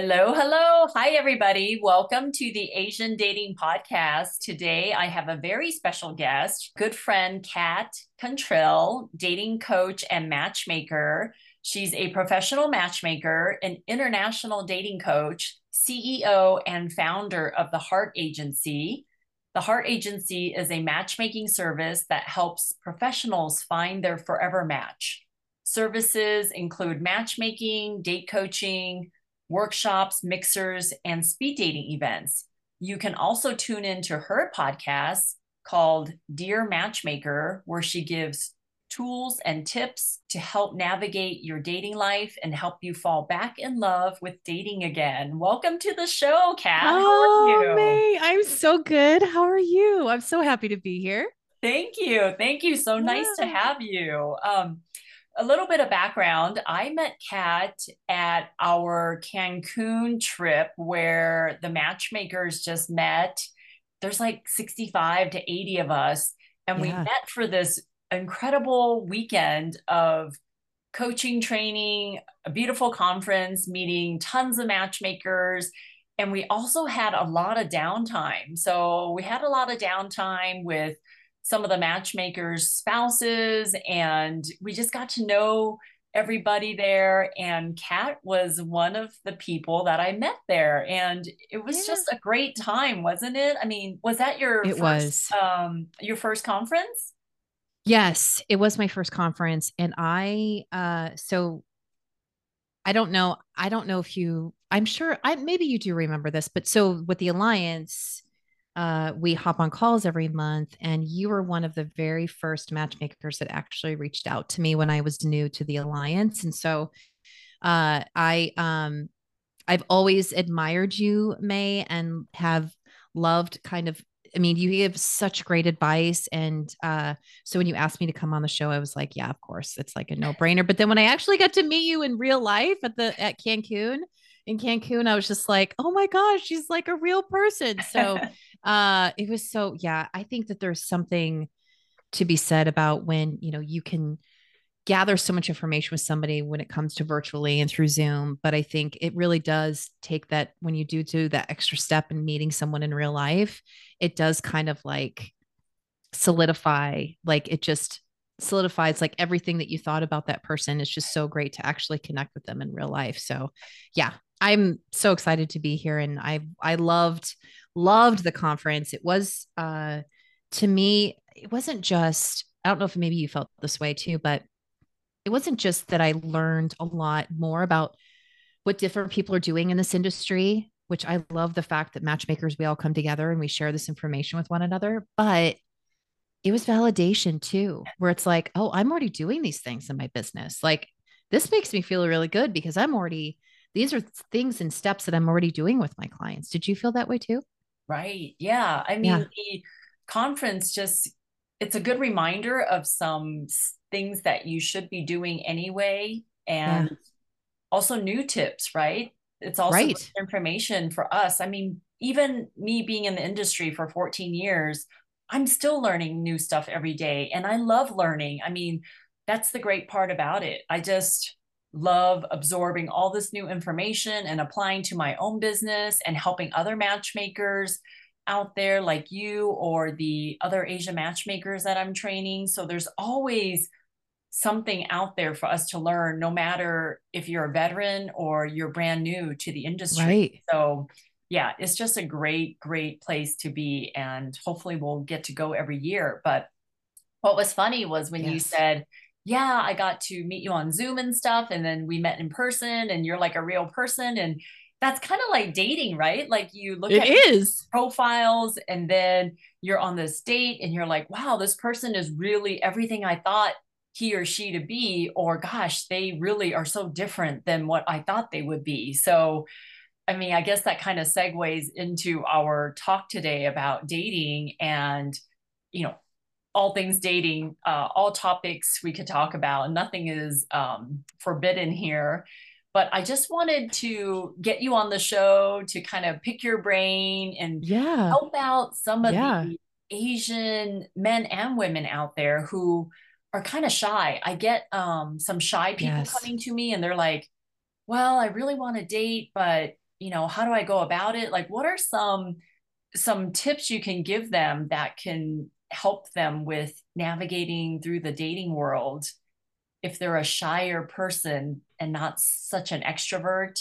Hello, hello. Hi, everybody. Welcome to the Asian Dating Podcast. Today, I have a very special guest, good friend, Cat Cantrill, dating coach and matchmaker. She's a professional matchmaker, an international dating coach, CEO, and founder of the Heart Agency. The Heart Agency is a matchmaking service that helps professionals find their forever match. Services include matchmaking, date coaching, workshops, mixers, and speed dating events. You can also tune into her podcast called Dear Matchmaker, where she gives tools and tips to help navigate your dating life and help you fall back in love with dating again. Welcome to the show, Cat. Oh, May, I'm so good. How are you? I'm so happy to be here. Thank you. Thank you. So yeah. nice to have you. Um, a little bit of background I met Cat at our Cancun trip where the matchmakers just met. There's like 65 to 80 of us. And yeah. we met for this incredible weekend of coaching training, a beautiful conference, meeting tons of matchmakers. And we also had a lot of downtime. So we had a lot of downtime with some of the matchmakers' spouses, and we just got to know everybody there. And Cat was one of the people that I met there, and it was yeah. just a great time, wasn't it? I mean, was that your it first, was um your first conference? Yes, it was my first conference, and I uh so I don't know. I don't know if you. I'm sure. I maybe you do remember this, but so with the alliance, uh, we hop on calls every month, and you were one of the very first matchmakers that actually reached out to me when I was new to the alliance, and so uh, I um, I've always admired you, May, and have loved kind of. I mean, you give such great advice, and uh, so when you asked me to come on the show, I was like, "Yeah, of course, it's like a no brainer." But then when I actually got to meet you in real life at the at Cancun, in Cancun, I was just like, "Oh my gosh, she's like a real person." So uh it was so yeah i think that there's something to be said about when you know you can gather so much information with somebody when it comes to virtually and through zoom but i think it really does take that when you do do that extra step in meeting someone in real life it does kind of like solidify like it just solidifies like everything that you thought about that person it's just so great to actually connect with them in real life so yeah i'm so excited to be here and i i loved loved the conference. It was uh to me, it wasn't just, I don't know if maybe you felt this way too, but it wasn't just that I learned a lot more about what different people are doing in this industry, which I love the fact that matchmakers, we all come together and we share this information with one another. But it was validation too, where it's like, oh, I'm already doing these things in my business. Like this makes me feel really good because I'm already, these are things and steps that I'm already doing with my clients. Did you feel that way too? Right. Yeah. I mean, yeah. the conference just, it's a good reminder of some things that you should be doing anyway. And yeah. also new tips, right? It's also right. information for us. I mean, even me being in the industry for 14 years, I'm still learning new stuff every day. And I love learning. I mean, that's the great part about it. I just, love absorbing all this new information and applying to my own business and helping other matchmakers out there like you or the other Asia matchmakers that I'm training. So there's always something out there for us to learn, no matter if you're a veteran or you're brand new to the industry. Right. So yeah, it's just a great, great place to be. And hopefully we'll get to go every year. But what was funny was when yes. you said, yeah, I got to meet you on Zoom and stuff. And then we met in person and you're like a real person. And that's kind of like dating, right? Like you look it at is. profiles and then you're on this date and you're like, wow, this person is really everything I thought he or she to be, or gosh, they really are so different than what I thought they would be. So, I mean, I guess that kind of segues into our talk today about dating and, you know, all things dating, uh, all topics we could talk about. Nothing is um, forbidden here. But I just wanted to get you on the show to kind of pick your brain and yeah. help out some of yeah. the Asian men and women out there who are kind of shy. I get um, some shy people yes. coming to me and they're like, well, I really want to date, but you know, how do I go about it? Like, what are some some tips you can give them that can help them with navigating through the dating world if they're a shyer person and not such an extrovert?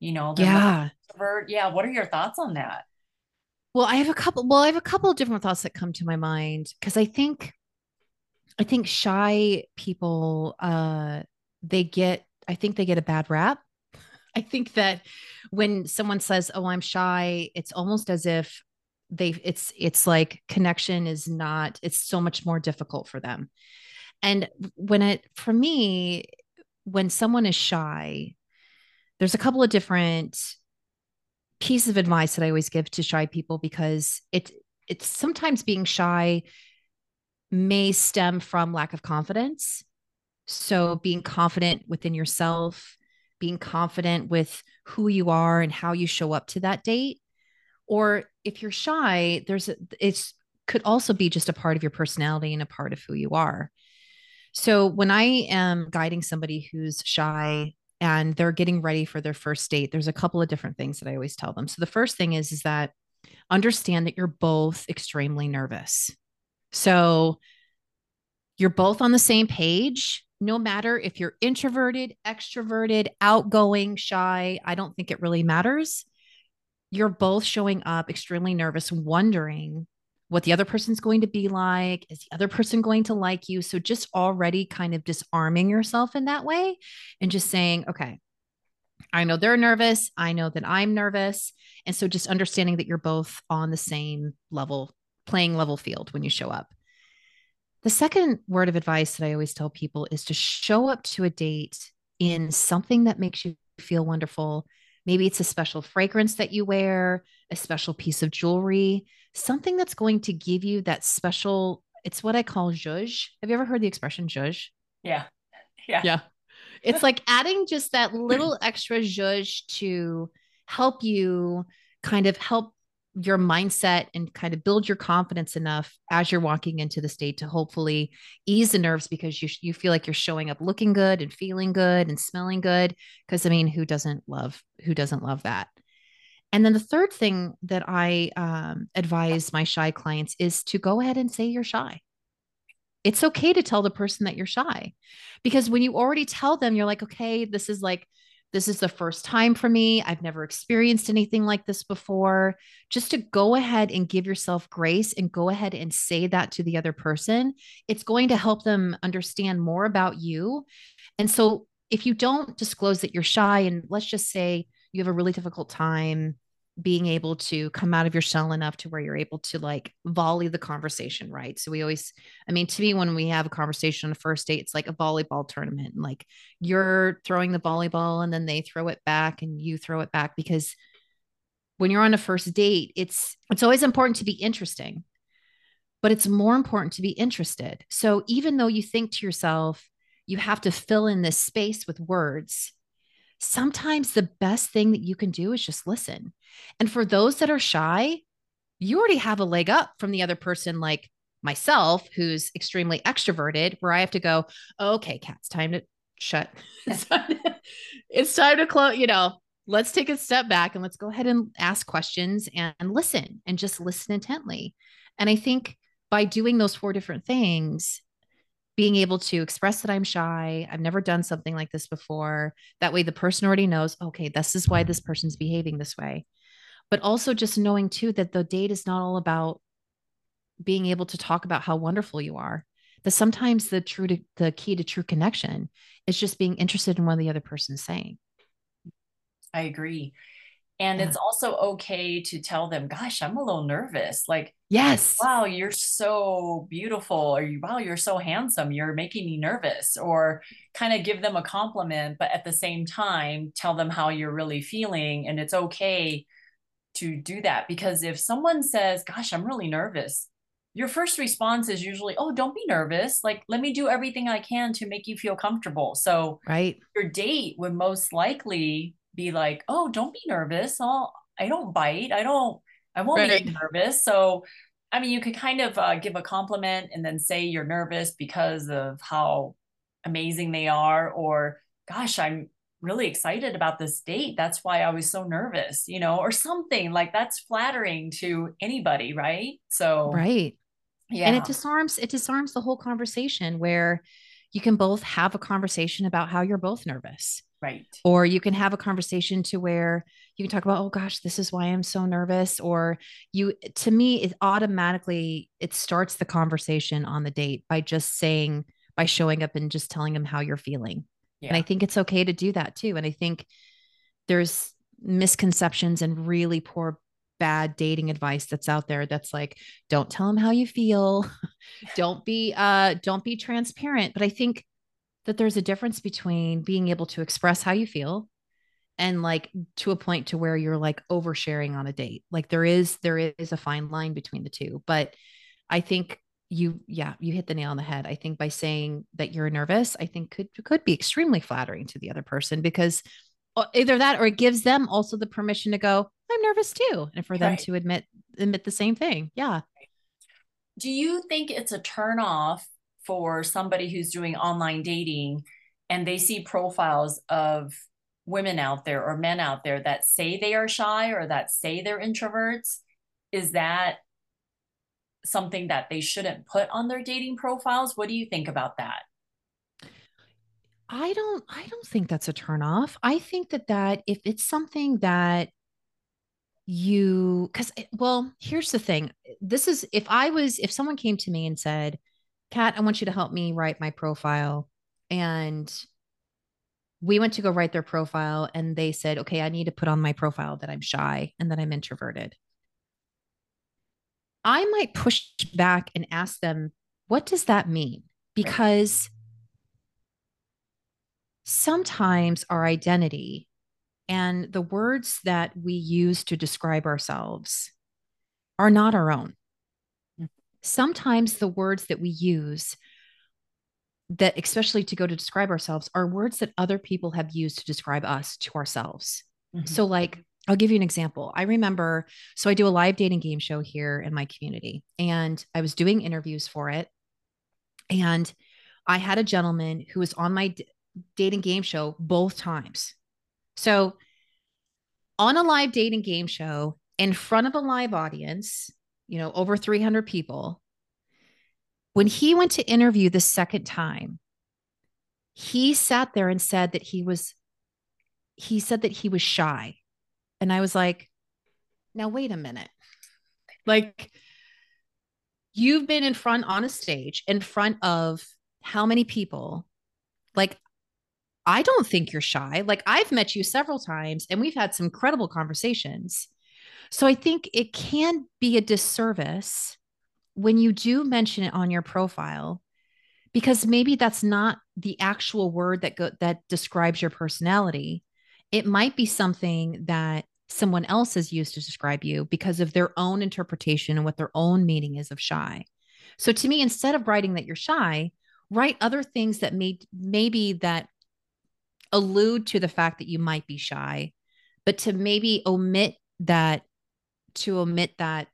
You know, yeah. Yeah. What are your thoughts on that? Well, I have a couple. Well, I have a couple of different thoughts that come to my mind because I think, I think shy people, uh, they get. I think they get a bad rap. I think that when someone says, "Oh, I'm shy," it's almost as if they. It's it's like connection is not. It's so much more difficult for them. And when it for me, when someone is shy, there's a couple of different pieces of advice that I always give to shy people because it it's sometimes being shy may stem from lack of confidence. So being confident within yourself, being confident with who you are and how you show up to that date. Or if you're shy, there's a, it's could also be just a part of your personality and a part of who you are. So when I am guiding somebody who's shy and they're getting ready for their first date, there's a couple of different things that I always tell them. So the first thing is is that understand that you're both extremely nervous. So you're both on the same page, no matter if you're introverted, extroverted, outgoing, shy, I don't think it really matters. You're both showing up extremely nervous, wondering what the other person's going to be like. Is the other person going to like you? So just already kind of disarming yourself in that way and just saying, okay, I know they're nervous. I know that I'm nervous. And so just understanding that you're both on the same level, playing level field when you show up. The second word of advice that I always tell people is to show up to a date in something that makes you feel wonderful. Maybe it's a special fragrance that you wear, a special piece of jewelry, something that's going to give you that special it's what I call zhuzh. Have you ever heard the expression zhuzh? Yeah. Yeah. Yeah. It's like adding just that little extra zhuzh to help you kind of help your mindset and kind of build your confidence enough as you're walking into the state to hopefully ease the nerves because you you feel like you're showing up looking good and feeling good and smelling good because I mean who doesn't love who doesn't love that and then the third thing that I um, advise my shy clients is to go ahead and say you're shy. It's okay to tell the person that you're shy because when you already tell them, you're like, okay, this is like, this is the first time for me. I've never experienced anything like this before. Just to go ahead and give yourself grace and go ahead and say that to the other person, it's going to help them understand more about you. And so if you don't disclose that you're shy, and let's just say you have a really difficult time being able to come out of your shell enough to where you're able to like volley the conversation right? So we always i mean to me when we have a conversation on a first date it's like a volleyball tournament and like you're throwing the volleyball and then they throw it back and you throw it back because when you're on a first date it's it's always important to be interesting but it's more important to be interested. So even though you think to yourself you have to fill in this space with words sometimes the best thing that you can do is just listen. And for those that are shy, you already have a leg up from the other person, like myself, who's extremely extroverted, where I have to go, okay, Cat, time to shut. it's time to close, you know, let's take a step back and let's go ahead and ask questions and listen and just listen intently. And I think by doing those four different things, being able to express that I'm shy. I've never done something like this before. That way, the person already knows, okay, this is why this person's behaving this way. But also just knowing too that the date is not all about being able to talk about how wonderful you are. That sometimes the true to, the key to true connection is just being interested in what the other person is saying. I agree. And yeah. it's also okay to tell them, gosh, I'm a little nervous. Like, yes, wow, you're so beautiful. Or wow, you're so handsome. You're making me nervous. Or kind of give them a compliment, but at the same time, tell them how you're really feeling. And it's okay to do that because if someone says, gosh, I'm really nervous, your first response is usually, oh, don't be nervous. Like, let me do everything I can to make you feel comfortable. So, right. Your date would most likely be like, oh, don't be nervous. I'll, I don't bite. I don't, I won't right. be nervous. So, I mean, you could kind of uh, give a compliment and then say you're nervous because of how amazing they are, or gosh, I'm really excited about this date. That's why I was so nervous, you know, or something like that's flattering to anybody, right? So, right. Yeah. And it disarms it disarms the whole conversation where you can both have a conversation about how you're both nervous. Right. Or you can have a conversation to where you can talk about, oh gosh, this is why I'm so nervous. Or you, to me, it automatically, it starts the conversation on the date by just saying, by showing up and just telling them how you're feeling. Yeah. And I think it's okay to do that too. And I think there's misconceptions and really poor bad dating advice that's out there that's like don't tell them how you feel. Don't be uh don't be transparent. But i think that there's a difference between being able to express how you feel and like to a point to where you're like oversharing on a date. Like there is there is a fine line between the two. But i think you yeah you hit the nail on the head. I think by saying that you're nervous i think could could be extremely flattering to the other person because either that or it gives them also the permission to go i'm nervous too and for them right. to admit admit the same thing. Yeah. Do you think it's a turn off for somebody who's doing online dating and they see profiles of women out there or men out there that say they are shy or that say they're introverts? Is that something that they shouldn't put on their dating profiles? What do you think about that I don't I don't think that's a turn off. I think that that if it's something that you cuz well, here's the thing. This is if I was if someone came to me and said, "Cat, I want you to help me write my profile." And we went to go write their profile and they said, "Okay, I need to put on my profile that I'm shy and that I'm introverted." I might push back and ask them, "What does that mean?" Because sometimes our identity and the words that we use to describe ourselves are not our own. Mm. Sometimes the words that we use that especially to go to describe ourselves are words that other people have used to describe us to ourselves. Mm-hmm. So like I'll give you an example. I remember so I do a live dating game show here in my community and I was doing interviews for it and I had a gentleman who was on my dating game show both times. So, on a live dating game show in front of a live audience, you know, over 300 people, when he went to interview the second time, he sat there and said that he was he said that he was shy. And I was like, "Now wait a minute." Like you've been in front on a stage in front of how many people? Like I don't think you're shy. Like I've met you several times and we've had some incredible conversations. So I think it can be a disservice when you do mention it on your profile because maybe that's not the actual word that go- that describes your personality. It might be something that someone else has used to describe you because of their own interpretation and what their own meaning is of shy. So to me instead of writing that you're shy, write other things that may maybe that allude to the fact that you might be shy, but to maybe omit that, to omit that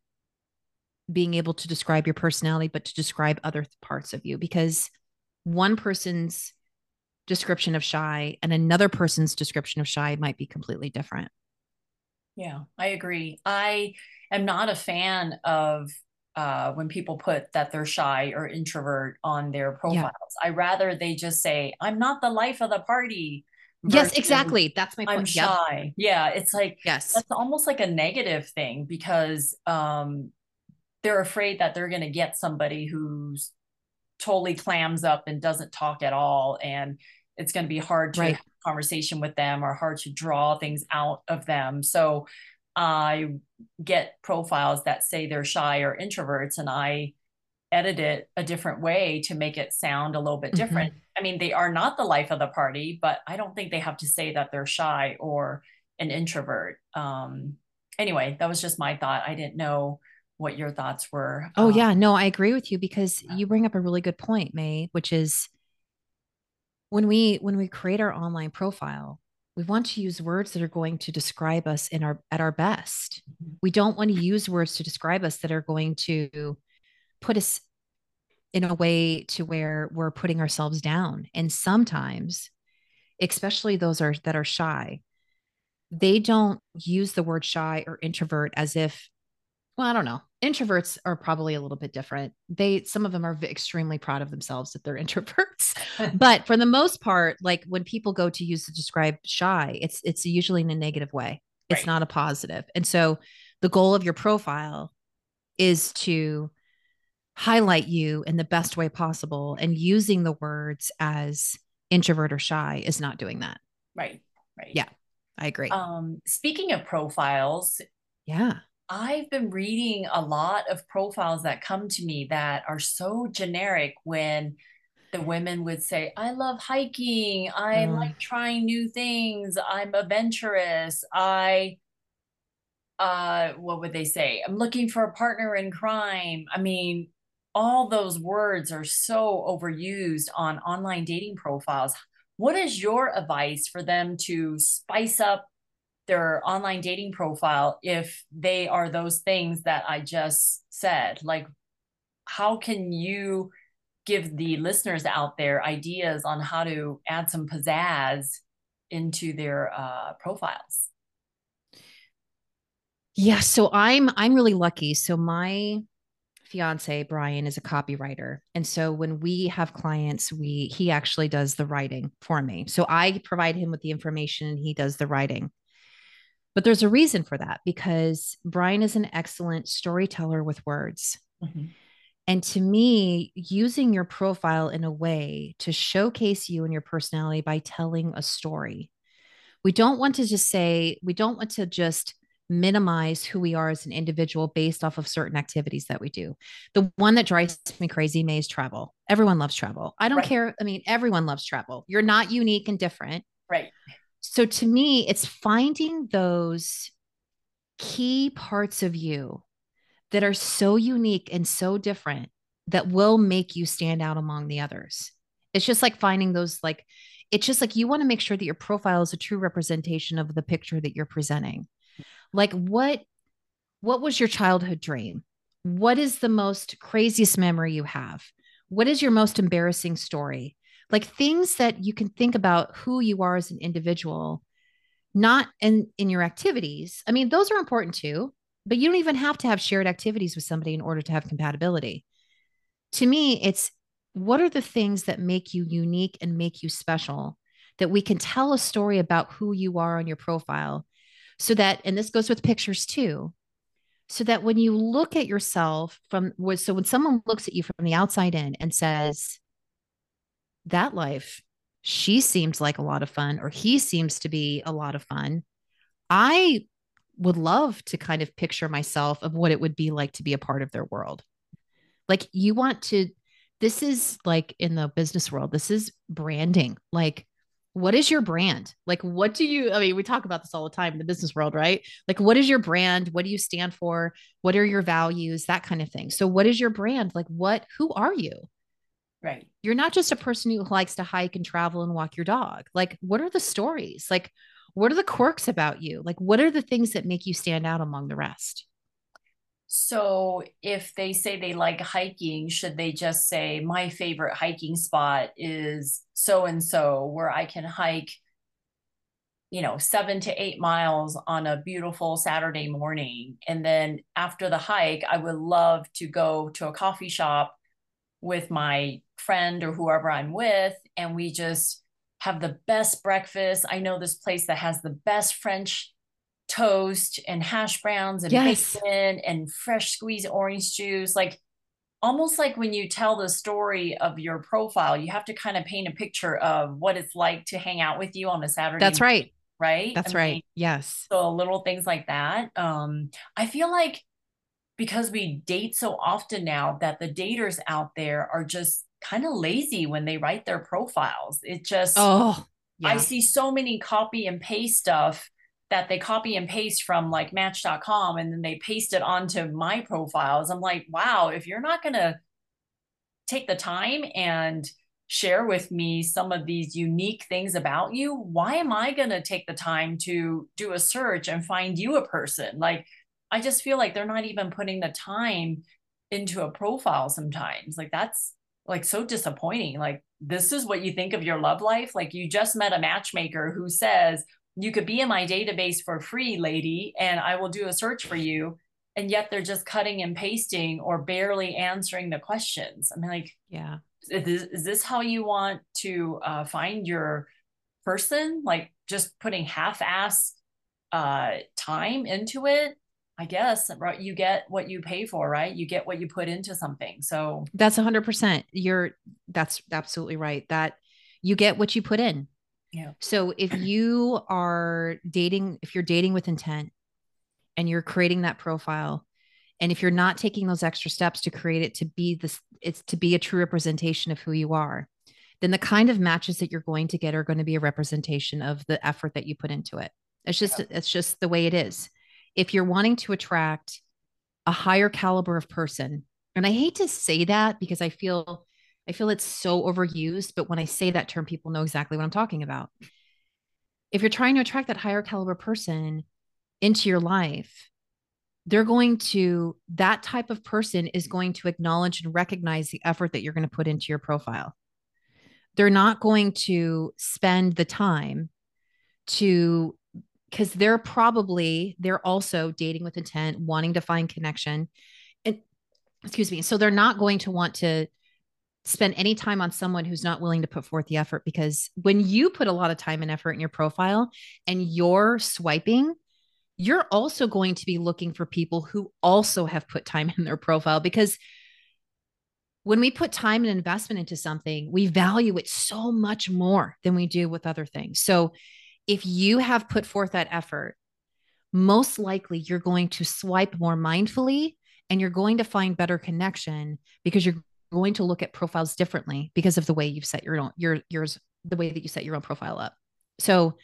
being able to describe your personality, but to describe other parts of you because one person's description of shy and another person's description of shy might be completely different. Yeah, I agree. I am not a fan of uh, when people put that they're shy or introvert on their profiles. Yeah. I rather they just say, I'm not the life of the party. Yes, exactly. That's my point. I'm shy. Yep. Yeah. It's like, yes, that's almost like a negative thing because um, they're afraid that they're going to get somebody who's totally clams up and doesn't talk at all. And it's going to be hard to right. have conversation with them or hard to draw things out of them. So I get profiles that say they're shy or introverts, and I edit it a different way to make it sound a little bit mm-hmm. different. I mean, they are not the life of the party, but I don't think they have to say that they're shy or an introvert. Um, anyway, that was just my thought. I didn't know what your thoughts were. Oh, um, yeah. No, I agree with you because you bring up a really good point, May, which is when we when we create our online profile, we want to use words that are going to describe us in our at our best. Mm-hmm. We don't want to use words to describe us that are going to put us in a way to where we're putting ourselves down. And sometimes especially those are that are shy, they don't use the word shy or introvert as if well, I don't know. Introverts are probably a little bit different. They some of them are extremely proud of themselves that they're introverts. but for the most part, like when people go to use to describe shy, it's it's usually in a negative way. It's right. not a positive. And so the goal of your profile is to highlight you in the best way possible and using the words as introvert or shy is not doing that. Right. Right. Yeah. I agree. Um speaking of profiles, yeah I've been reading a lot of profiles that come to me that are so generic when the women would say, I love hiking. I mm. like trying new things. I'm adventurous. I, uh, what would they say? I'm looking for a partner in crime. I mean, all those words are so overused on online dating profiles. What is your advice for them to spice up their online dating profile if they are those things that I just said? Like, how can you give the listeners out there ideas on how to add some pizzazz into their uh, profiles? Yeah, so I'm I'm really lucky. So my fiance Brian is a copywriter. And so when we have clients, we he actually does the writing for me. So I provide him with the information and he does the writing. But there's a reason for that because Brian is an excellent storyteller with words. Mm-hmm. And to me, using your profile in a way to showcase you and your personality by telling a story. We don't want to just say, we don't want to just minimize who we are as an individual based off of certain activities that we do. The one that drives me crazy, May, is travel. Everyone loves travel. I don't right. care. I mean, everyone loves travel. You're not unique and different. Right. So to me, it's finding those key parts of you that are so unique and so different that will make you stand out among the others. It's just like finding those like it's just like you want to make sure that your profile is a true representation of the picture that you're presenting. Like what what was your childhood dream? What is the most craziest memory you have? What is your most embarrassing story? Like things that you can think about who you are as an individual not in in your activities. I mean those are important too but you don't even have to have shared activities with somebody in order to have compatibility. To me it's what are the things that make you unique and make you special that we can tell a story about who you are on your profile? So that and this goes with pictures too so that when you look at yourself from so when someone looks at you from the outside in and says that life, she seems like a lot of fun, or he seems to be a lot of fun. I would love to kind of picture myself of what it would be like to be a part of their world. Like you want to, this is like in the business world, this is branding. Like, what is your brand? Like, what do you, I mean, we talk about this all the time in the business world, right? Like, what is your brand? What do you stand for? What are your values? That kind of thing. So, what is your brand? Like, what, who are you? Right. You're not just a person who likes to hike and travel and walk your dog. Like, what are the stories? Like, what are the quirks about you? Like, what are the things that make you stand out among the rest? So, if they say they like hiking, should they just say, my favorite hiking spot is so and so, where I can hike, you know, seven to eight miles on a beautiful Saturday morning? And then after the hike, I would love to go to a coffee shop with my friend or whoever I'm with, and we just have the best breakfast. I know this place that has the best French toast and hash browns and yes. bacon and fresh squeezed orange juice. Like almost like when you tell the story of your profile, you have to kind of paint a picture of what it's like to hang out with you on a Saturday. That's right. Right. That's I mean, right. Yes. So little things like that. Um, I feel like because we date so often now that the daters out there are just kind of lazy when they write their profiles. It just oh yeah. I see so many copy and paste stuff that they copy and paste from like match.com and then they paste it onto my profiles. I'm like, wow, if you're not gonna take the time and share with me some of these unique things about you, why am I gonna take the time to do a search and find you a person? Like I just feel like they're not even putting the time into a profile sometimes. Like that's like so disappointing. Like this is what you think of your love life. Like you just met a matchmaker who says, you could be in my database for free, lady, and I will do a search for you. And yet they're just cutting and pasting or barely answering the questions. I mean, like, yeah, is this, is this how you want to uh, find your person? Like just putting half-ass uh, time into it? I guess right you get what you pay for, right? You get what you put into something. So that's a hundred percent. You're that's absolutely right. That you get what you put in. Yeah. So if you are dating, if you're dating with intent and you're creating that profile, and if you're not taking those extra steps to create it to be this, it's to be a true representation of who you are, then the kind of matches that you're going to get are going to be a representation of the effort that you put into it. It's just, yeah. it's just the way it is if you're wanting to attract a higher caliber of person, and I hate to say that because I feel I feel it's so overused, but when I say that term, people know exactly what I'm talking about. If you're trying to attract that higher caliber person into your life, they're going to, that type of person is going to acknowledge and recognize the effort that you're going to put into your profile. They're not going to spend the time to because they're probably they're also dating with intent wanting to find connection and excuse me so they're not going to want to spend any time on someone who's not willing to put forth the effort because when you put a lot of time and effort in your profile and you're swiping you're also going to be looking for people who also have put time in their profile because when we put time and investment into something we value it so much more than we do with other things. So if you have put forth that effort, most likely you're going to swipe more mindfully and you're going to find better connection because you're going to look at profiles differently because of the way you've set your own your yours the way that you set your own profile up. So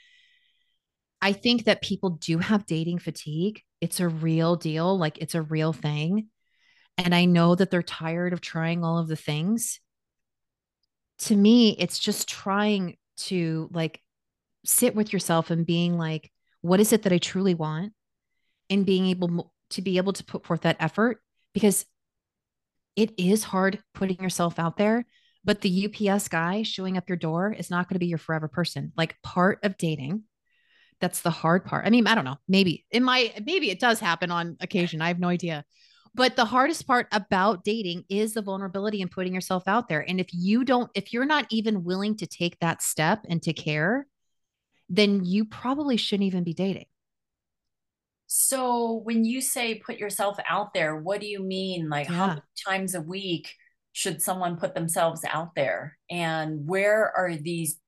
I think that people do have dating fatigue. It's a real deal, like it's a real thing. And I know that they're tired of trying all of the things. To me, it's just trying to like sit with yourself and being like, what is it that I truly want? And being able to be able to put forth that effort because it is hard putting yourself out there. But the UPS guy showing up your door is not going to be your forever person. Like part of dating, that's the hard part. I mean, I don't know. Maybe it might, maybe it does happen on occasion. I have no idea. But the hardest part about dating is the vulnerability and putting yourself out there. And if you don't, if you're not even willing to take that step and to care, then you probably shouldn't even be dating. So when you say put yourself out there, what do you mean? Like yeah. how many times a week should someone put themselves out there? And where are these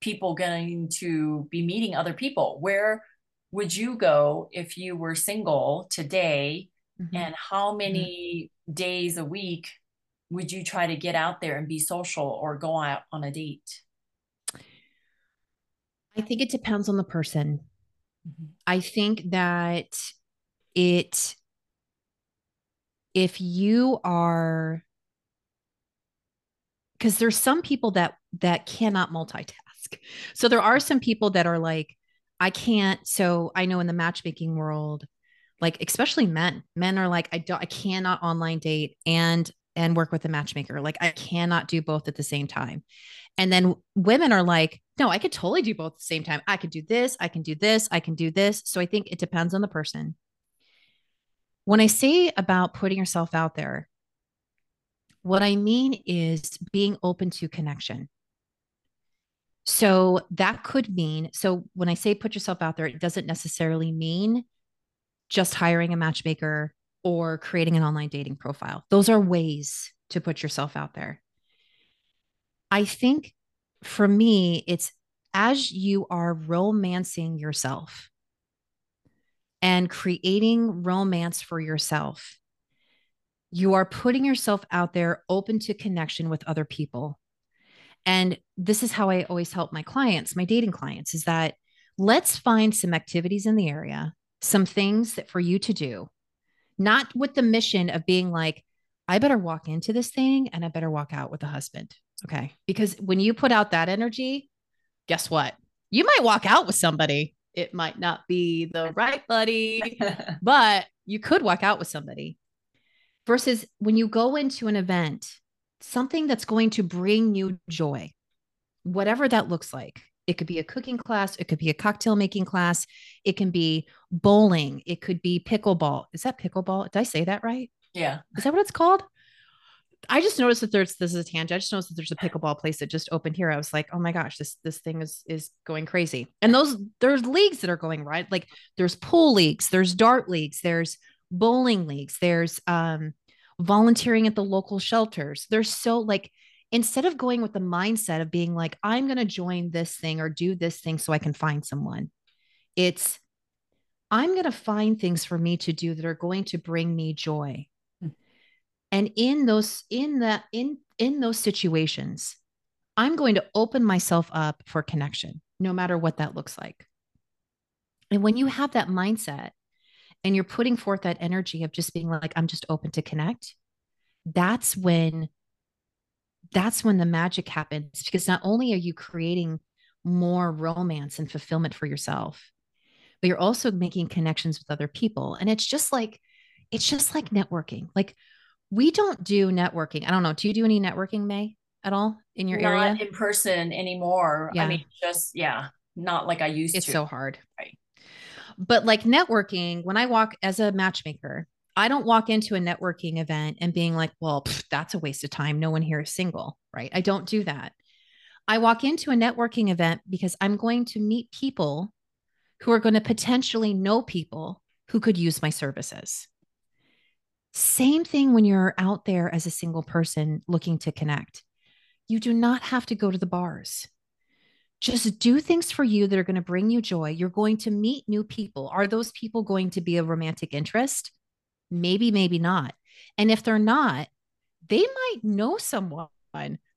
people going to be meeting other people? Where would you go if you were single today? Mm-hmm. And how mm-hmm. many mm-hmm. days a week would you try to get out there and be social or go out on a date? I think it depends on the person. Mm-hmm. I think that it, if you are, because there's some people that that cannot multitask. So there are some people that are like, I can't. So I know in the matchmaking world, like especially men, men are like, I don't, I cannot online date and and work with a matchmaker. Like I cannot do both at the same time. And then women are like, no, I could totally do both at the same time. I could do this, I can do this, I can do this. So I think it depends on the person. When I say about putting yourself out there, what I mean is being open to connection. So that could mean, so when I say put yourself out there, it doesn't necessarily mean just hiring a matchmaker or creating an online dating profile. Those are ways to put yourself out there. I think for me, it's as you are romancing yourself and creating romance for yourself, you are putting yourself out there open to connection with other people. And this is how I always help my clients, my dating clients, is that let's find some activities in the area, some things that for you to do, not with the mission of being like, I better walk into this thing and I better walk out with a husband. Okay. Because when you put out that energy, guess what? You might walk out with somebody. It might not be the right buddy, but you could walk out with somebody. Versus when you go into an event something that's going to bring you joy, whatever that looks like. It could be a cooking class, it could be a cocktail making class, it can be bowling, it could be pickleball. Is that pickleball? Did I say that right? Yeah. Is that what it's called? I just noticed that there's this is a tangent. I just noticed that there's a pickleball place that just opened here. I was like, oh my gosh, this this thing is is going crazy. And those there's leagues that are going right. Like there's pool leagues, there's dart leagues, there's bowling leagues, there's um volunteering at the local shelters. There's so like instead of going with the mindset of being like, I'm going to join this thing or do this thing so I can find someone, it's, I'm going to find things for me to do that are going to bring me joy. Mm. And in those, in the, in, in those situations, I'm going to open myself up for connection, no matter what that looks like. And when you have that mindset and you're putting forth that energy of just being like, I'm just open to connect, that's when that's when the magic happens because not only are you creating more romance and fulfillment for yourself but you're also making connections with other people. And it's just like it's just like networking. Like we don't do networking. I don't know. Do you do any networking may at all in your not area? Not in person anymore. Yeah. i mean just yeah not like i used it's to. it's so hard. Right. But like networking when i walk as a matchmaker I don't walk into a networking event and being like, well, pff, that's a waste of time. No one here is single, right? I don't do that. I walk into a networking event because I'm going to meet people who are going to potentially know people who could use my services. Same thing when you're out there as a single person looking to connect. You do not have to go to the bars. Just do things for you that are going to bring you joy. You're going to meet new people. Are those people going to be a romantic interest? Maybe, maybe not. And if they're not, they might know someone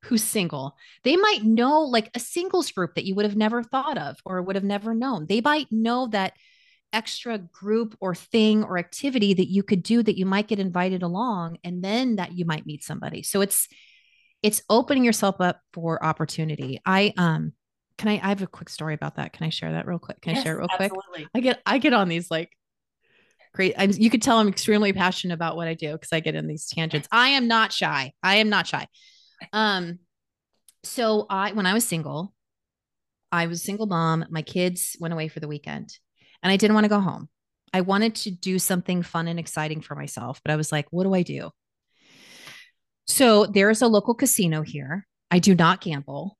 who's single. They might know like a singles group that you would have never thought of or would have never known. They might know that extra group or thing or activity that you could do that you might get invited along and then that you might meet somebody. So it's it's opening yourself up for opportunity. I um can I I have a quick story about that. Can I share that real quick? Can yes, I share it real absolutely. quick? I get I get on these like great. I'm, you could tell I'm extremely passionate about what I do because I get in these tangents. I am not shy. I am not shy. Um, so I, when I was single, I was single mom. My kids went away for the weekend and I didn't want to go home. I wanted to do something fun and exciting for myself, but I was like, what do I do? So there's a local casino here. I do not gamble.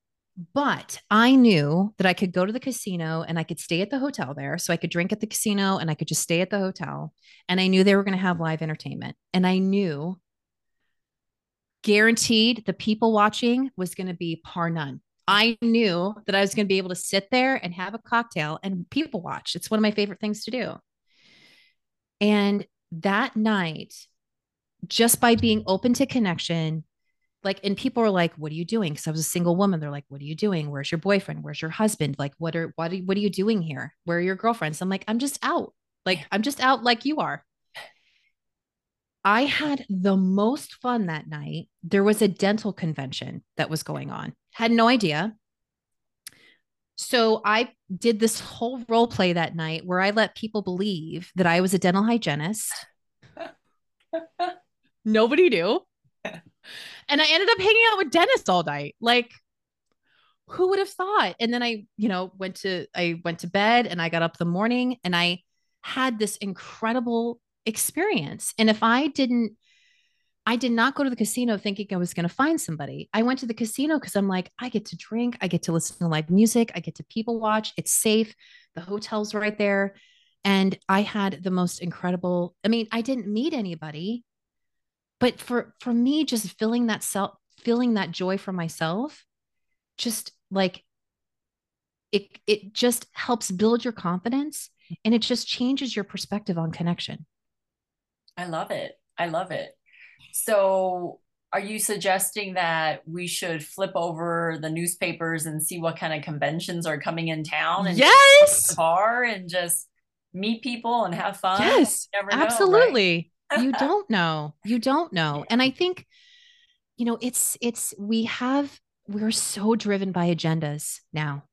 But I knew that I could go to the casino and I could stay at the hotel there. So I could drink at the casino and I could just stay at the hotel. And I knew they were going to have live entertainment. And I knew guaranteed the people watching was going to be par none. I knew that I was going to be able to sit there and have a cocktail and people watch. It's one of my favorite things to do. And that night, just by being open to connection, like and people were like what are you doing? Because i was a single woman. They're like what are you doing? Where's your boyfriend? Where's your husband? Like what are what are, what are you doing here? Where are your girlfriends? I'm like i'm just out. Like i'm just out like you are. I had the most fun that night. There was a dental convention that was going on. Had no idea. So i did this whole role play that night where i let people believe that i was a dental hygienist. Nobody knew and I ended up hanging out with dentists all night. Like, who would have thought? And then I, you know, went to I went to bed and I got up the morning and I had this incredible experience. And if I didn't I did not go to the casino thinking I was going to find somebody. I went to the casino because I'm like, I get to drink, I get to listen to live music, I get to people watch. It's safe. The hotel's right there. And I had the most incredible, I mean, I didn't meet anybody, but for for me just feeling that self feeling that joy for myself just like it it just helps build your confidence and it just changes your perspective on connection. I love it. I love it. So are you suggesting that we should flip over the newspapers and see what kind of conventions are coming in town and yes! bar and just meet people and have fun? Yes absolutely know, right? You don't know. You don't know. And I think, you know, it's, it's, we have, we're so driven by agendas now.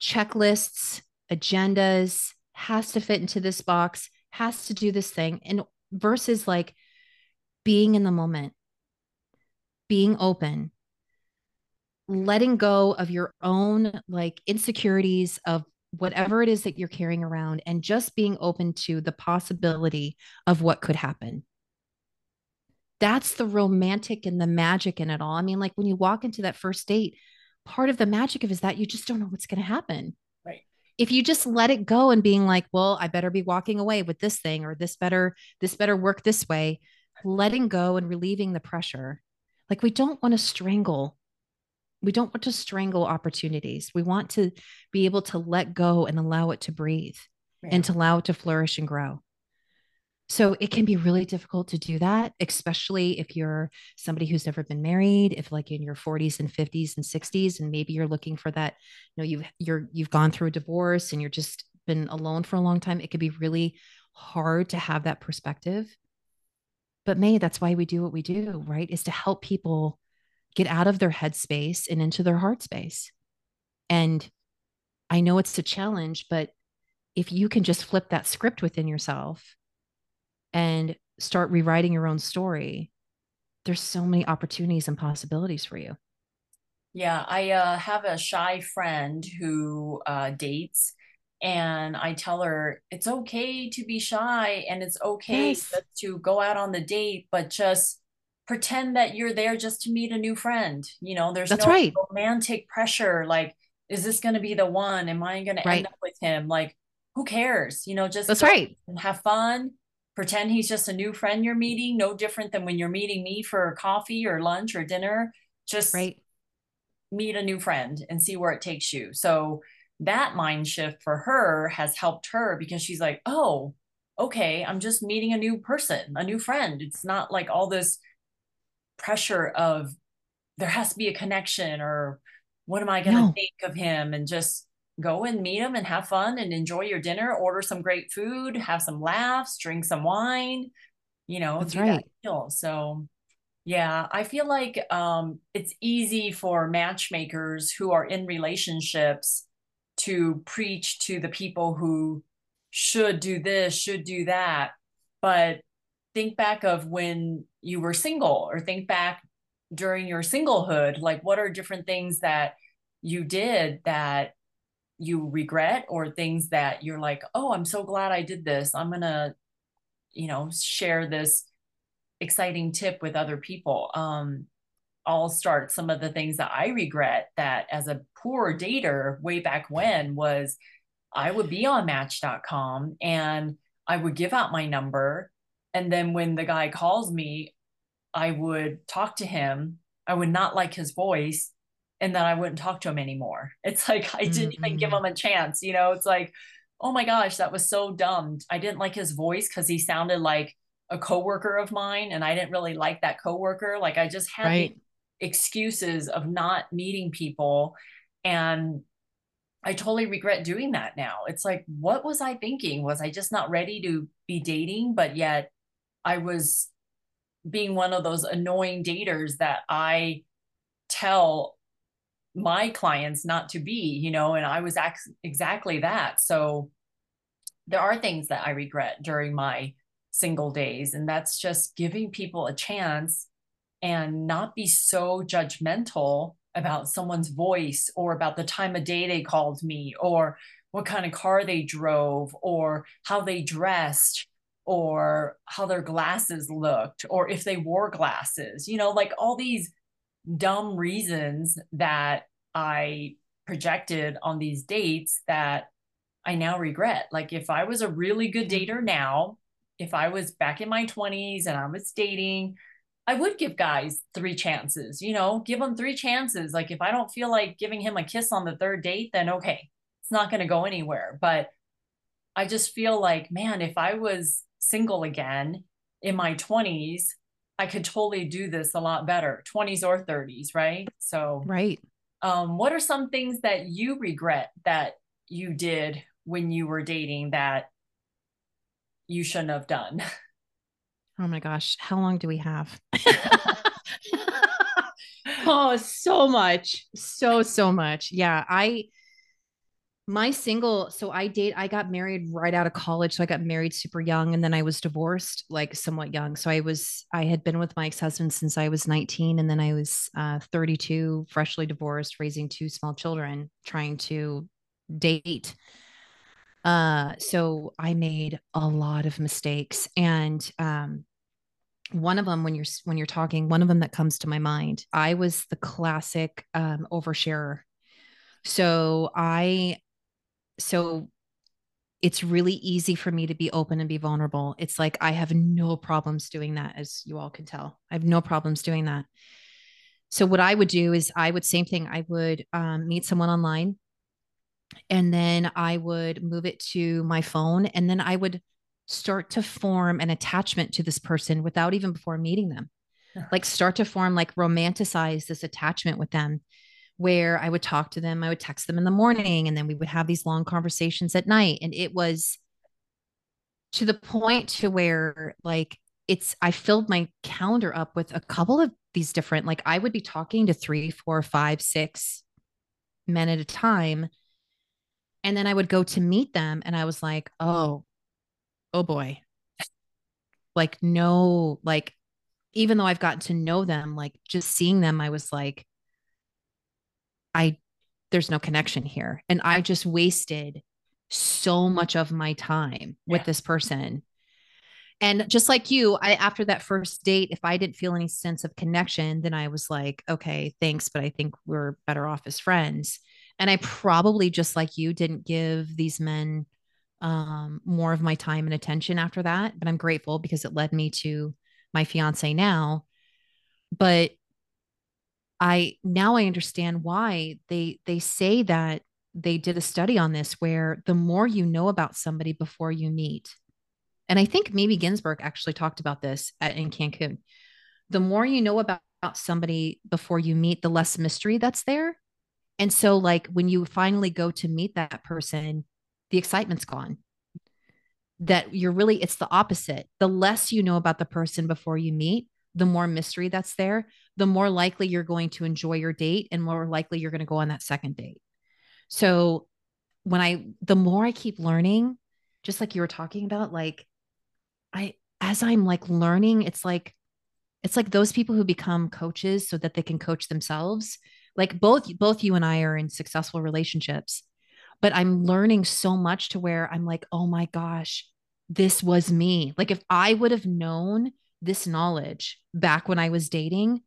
Checklists, agendas, has to fit into this box, has to do this thing. And versus like being in the moment, being open, letting go of your own like insecurities of whatever it is that you're carrying around and just being open to the possibility of what could happen. That's the romantic and the magic in it all. I mean, like when you walk into that first date, part of the magic of is that you just don't know what's going to happen. Right. If you just let it go and being like, well, I better be walking away with this thing or this better, this better work this way, letting go and relieving the pressure. Like we don't want to strangle we don't want to strangle opportunities. We want to be able to let go and allow it to breathe yeah. and to allow it to flourish and grow. So it can be really difficult to do that, especially if you're somebody who's never been married, if like in your 40s and 50s and 60s, and maybe you're looking for that, you know, you've you're you've gone through a divorce and you're just been alone for a long time. It could be really hard to have that perspective. But May, that's why we do what we do, right? Is to help people get out of their head space and into their heart space. And I know it's a challenge, but if you can just flip that script within yourself and start rewriting your own story, there's so many opportunities and possibilities for you. Yeah, I uh, have a shy friend who uh, dates, and I tell her it's okay to be shy and it's okay yes. to go out on the date, but just pretend that you're there just to meet a new friend. You know, there's That's no right. romantic pressure. Like, is this going to be the one? Am I going right. to end up with him? Like, who cares? You know, just That's right. And have fun. Pretend he's just a new friend you're meeting. No different than when you're meeting me for coffee or lunch or dinner. Just right. meet a new friend and see where it takes you. So that mind shift for her has helped her because she's like, oh, okay, I'm just meeting a new person, a new friend. It's not like all this pressure of there has to be a connection or what am I going to no. think of him and just go and meet him and have fun and enjoy your dinner, order some great food, have some laughs, drink some wine, you know, That's right. That so yeah, I feel like um, it's easy for matchmakers who are in relationships to preach to the people who should do this, should do that. But think back of when you were single or think back during your singlehood like what are different things that you did that you regret or things that you're like oh i'm so glad i did this. I'm gonna you know share this exciting tip with other people. Um i'll start some of the things that i regret that as a poor dater way back when was i would be on match.com and i would give out my number. And then when the guy calls me, I would talk to him. I would not like his voice. And then I wouldn't talk to him anymore. It's like I didn't mm-hmm. even give mm-hmm. him a chance. You know, it's like, oh my gosh, that was so dumb. I didn't like his voice because he sounded like a coworker of mine. And I didn't really like that coworker. Like I just had right. excuses of not meeting people. And I totally regret doing that now. It's like, what was I thinking? Was I just not ready to be dating? But yet I was being one of those annoying daters that I tell my clients not to be, you know, and I was ex- exactly that. So there are things that I regret during my single days, and that's just giving people a chance and not be so judgmental about someone's voice or about the time of day they called me or what kind of car they drove or how they dressed or how their glasses looked or if they wore glasses you know like all these dumb reasons that i projected on these dates that i now regret. Like if i was a really good mm-hmm. dater now if i was back in my 20s and i was dating i would give guys three chances you know give them three chances. Like if i don't feel like giving him a kiss on the third date then okay it's not going to go anywhere. But I just feel like, man, if I was single again in my 20s, I could totally do this a lot better, 20s or 30s, right? So, right. Um, what are some things that you regret that you did when you were dating that you shouldn't have done? Oh my gosh, how long do we have? oh, so much. So, so much. Yeah. I, my single so i date i got married right out of college so i got married super young and then i was divorced like somewhat young. So i was i had been with my ex-husband since i was 19 and then i was uh, 32 freshly divorced raising two small children trying to date. Uh so i made a lot of mistakes and um one of them when you're when you're talking one of them that comes to my mind i was the classic um oversharer. So i so it's really easy for me to be open and be vulnerable. It's like I have no problems doing that, as you all can tell. I have no problems doing that. So what I would do is I would same thing. I would um, meet someone online, and then I would move it to my phone, and then I would start to form an attachment to this person without even before meeting them. Like start to form like romanticize this attachment with them where I would talk to them, I would text them in the morning, and then we would have these long conversations at night. And it was to the point to where like it's I filled my calendar up with a couple of these different, like I would be talking to three, four, five, six men at a time. And then I would go to meet them and I was like, oh, oh boy. Like, no, like, even though I've gotten to know them, like just seeing them, I was like, I there's no connection here. And I just wasted so much of my time with this person. And just like you, I after that first date, if I didn't feel any sense of connection, then I was like, okay, thanks, but I think we're better off as friends. And I probably just like you didn't give these men um, more of my time and attention after that, but I'm grateful because it led me to my fiance now. But I now I understand why they they say that they did a study on this where the more you know about somebody before you meet, and I think maybe Ginsburg actually talked about this at, in Cancun. The more you know about, about somebody before you meet, the less mystery that's there. And so, like when you finally go to meet that person, the excitement's gone. That you're really, it's the opposite. The less you know about the person before you meet, the more mystery that's there, the more likely you're going to enjoy your date and more likely you're going to go on that second date. So when I, the more I keep learning, just like you were talking about, like I, as I'm like learning, it's like, it's like those people who become coaches so that they can coach themselves. Like both, both you and I are in successful relationships, but I'm learning so much to where I'm like, oh my gosh, this was me. Like if I would have known this knowledge back when I was dating,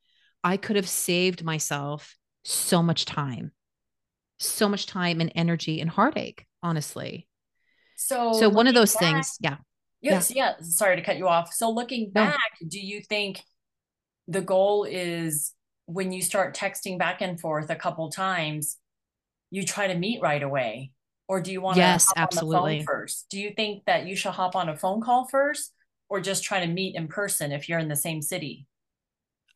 I could have saved myself so much time, so much time and energy and heartache, honestly. So, so one of those back, things, yeah. Yes, yeah. yeah. Sorry to cut you off. So, looking back, no. do you think the goal is when you start texting back and forth a couple times, you try to meet right away? Or do you want yes, to hop absolutely. on the phone first? Do you think that you should hop on a phone call first or just try to meet in person if you're in the same city?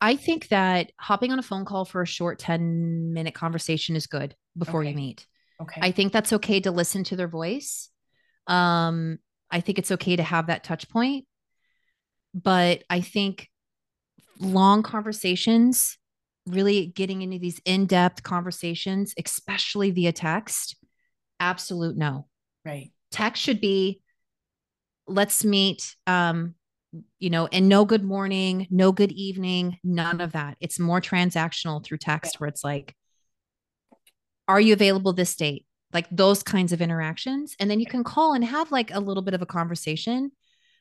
I think that hopping on a phone call for a short 10 minute conversation is good before okay. you meet. Okay. I think that's okay to listen to their voice. Um, I think it's okay to have that touch point. But I think long conversations, really getting into these in depth conversations, especially via text, absolute no. Right. Text should be let's meet um you know and no good morning no good evening none of that. It's more transactional through text where it's like are you available this date? Like those kinds of interactions. And then you can call and have like a little bit of a conversation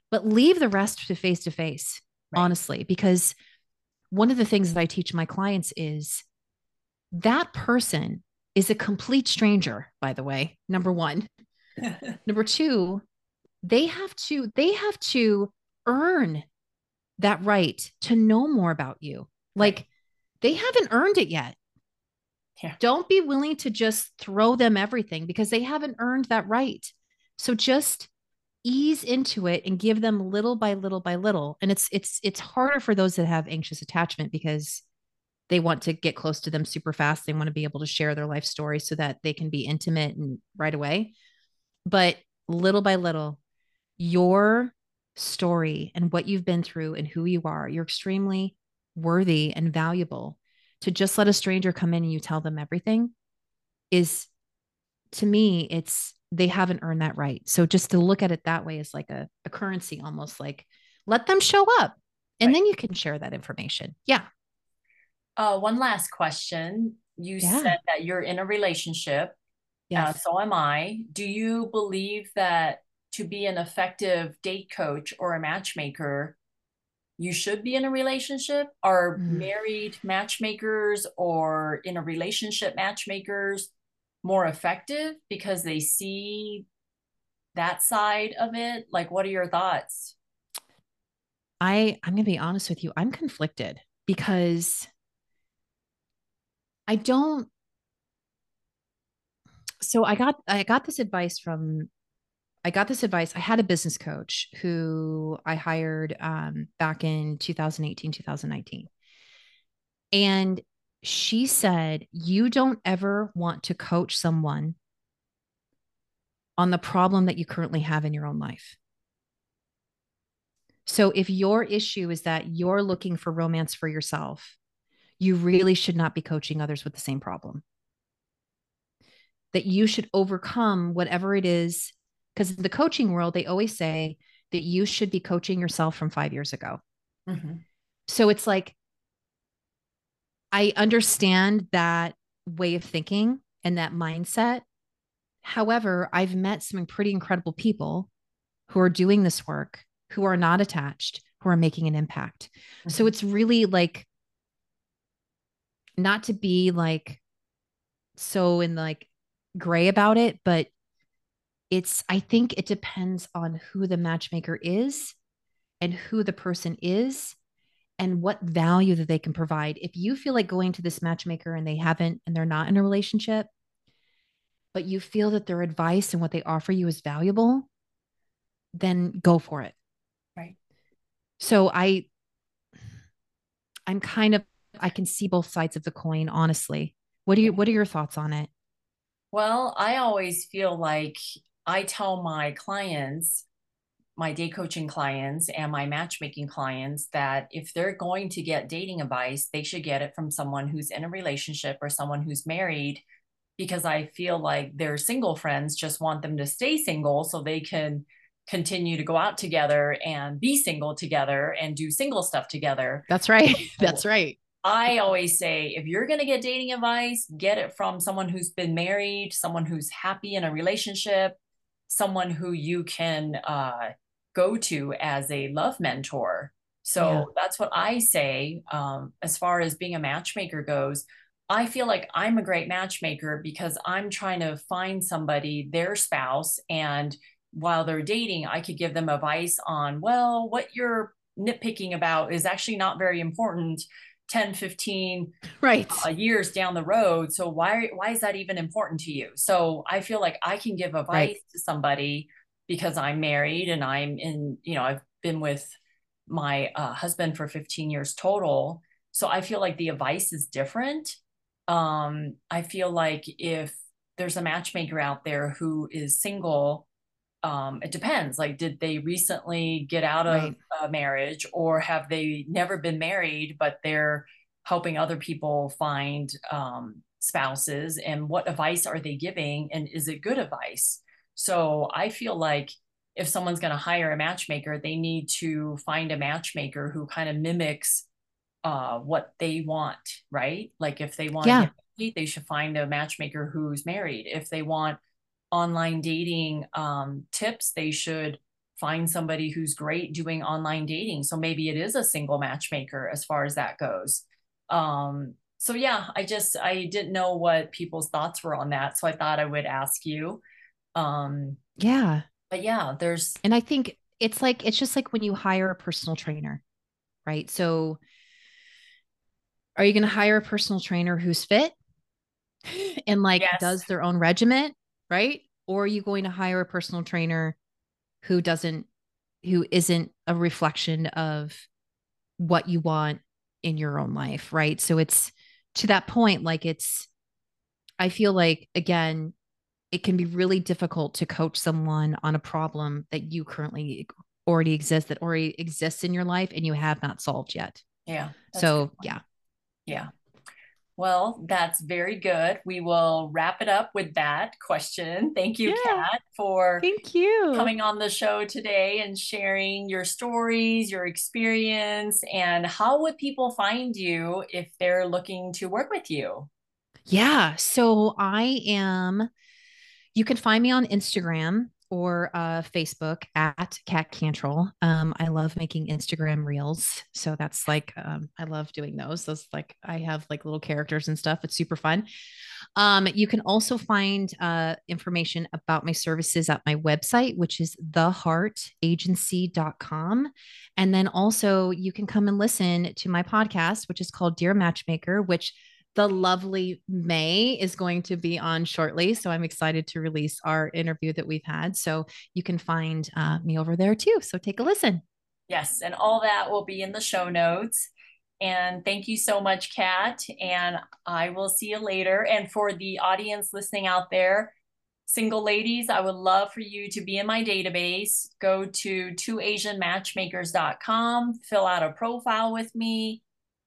but leave the rest to face to face honestly because one of the things that i teach my clients is that person is a complete stranger by the way number one. Number two they have to they have to earn that right to know more about you. Like they haven't earned it yet. Yeah. don't be willing to just throw them everything because they haven't earned that right. So just ease into it and give them little by little by little. And it's it's it's harder for those that have anxious attachment because they want to get close to them super fast. They want to be able to share their life story so that they can be intimate and right away. But little by little your story and what you've been through and who you are. You're extremely worthy and valuable. To just let a stranger come in and you tell them everything is to me, it's they haven't earned that right. So just to look at it that way is like a, a currency almost like let them show up and right. then you can share that information. Yeah. Uh, one last question. You yeah. said that you're in a relationship. Yes. Uh, so am I. Do you believe that to be an effective date coach or a matchmaker, you should be in a relationship? Are mm. married matchmakers or in a relationship matchmakers more effective because they see that side of it? Like, what are your thoughts? I I'm gonna be honest with you. I'm conflicted because I don't. So I got I got this advice from I got this advice. I had a business coach who I hired um, back in 2018, 2019. And she said, You don't ever want to coach someone on the problem that you currently have in your own life. So if your issue is that you're looking for romance for yourself, you really should not be coaching others with the same problem. That you should overcome whatever it is. Because in the coaching world, they always say that you should be coaching yourself from five years ago. Mm-hmm. So it's like, I understand that way of thinking and that mindset. However, I've met some pretty incredible people who are doing this work, who are not attached, who are making an impact. Mm-hmm. So it's really like not to be like so in like gray about it, but it's, I think it depends on who the matchmaker is and who the person is and what value that they can provide. If you feel like going to this matchmaker and they haven't and they're not in a relationship, but you feel that their advice and what they offer you is valuable, then go for it. Right. So I I'm kind of I can see both sides of the coin honestly. What do you what are your thoughts on it? Well, I always feel like I tell my clients my day coaching clients and my matchmaking clients that if they're going to get dating advice, they should get it from someone who's in a relationship or someone who's married because I feel like their single friends just want them to stay single so they can continue to go out together and be single together and do single stuff together. That's right. That's right. I always say if you're going to get dating advice, get it from someone who's been married, someone who's happy in a relationship, someone who you can uh, go to as a love mentor. So yeah. that's what I say um, as far as being a matchmaker goes. I feel like I'm a great matchmaker because I'm trying to find somebody, their spouse, and while they're dating, I could give them advice on, well, what you're nitpicking about is actually not very important 10 15 right uh, years down the road so why why is that even important to you so i feel like i can give advice right. to somebody because I'm married and I'm in, you know, I've been with my uh, husband for 15 years total. So I feel like the advice is different. Um, I feel like if there's a matchmaker out there who is single, um, it depends. Like, did they recently get out of right. A marriage or have they never been married, but they're helping other people find um, spouses? And what advice are they giving? And is it good advice? So I feel like if someone's going to hire a matchmaker, they need to find a matchmaker who kind of mimics uh, what they want, right? Like if they want yeah. they should find a matchmaker who's married. If they want online dating um, tips, they should find somebody who's great doing online dating. So maybe it is a single matchmaker as far as that goes. Um, so yeah, I just I didn't know what people's thoughts were on that, so I thought I would ask you. Um, yeah. But yeah, there's, and I think it's like, it's just like when you hire a personal trainer, right? So, are you going to hire a personal trainer who's fit and like yes. does their own regiment, right? Or are you going to hire a personal trainer who doesn't, who isn't a reflection of what you want in your own life, right? So it's to that point, like it's, I feel like, again, it can be really difficult to coach someone on a problem that you currently already exist that already exists in your life and you have not solved yet. Yeah. So, yeah. Yeah. Well, that's very good. We will wrap it up with that question. Thank you, yeah. Cat, for Thank you. coming on the show today and sharing your stories, your experience, and how would people find you if they're looking to work with you? Yeah. So I am, you can find me on Instagram or uh, Facebook at Cat Cantrill. Um, I love making Instagram reels. So that's like, um, I love doing those. Those like, I have like little characters and stuff. It's super fun. Um, you can also find uh, information about my services at my website, which is theheartagency.com. And then also you can come and listen to my podcast, which is called Dear Matchmaker, which the lovely May is going to be on shortly. So I'm excited to release our interview that we've had. So you can find uh, me over there too. So take a listen. Yes. And all that will be in the show notes. And thank you so much, Cat. And I will see you later. And for the audience listening out there, single ladies, I would love for you to be in my database. Go to twoasianmatchmakers.com, fill out a profile with me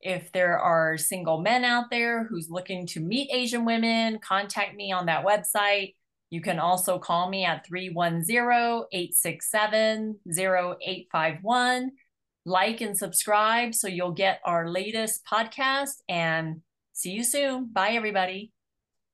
if there are single men out there who's looking to meet Asian women, contact me on that website. You can also call me at 310-867-0851. Like and subscribe so you'll get our latest podcast and see you soon. Bye everybody.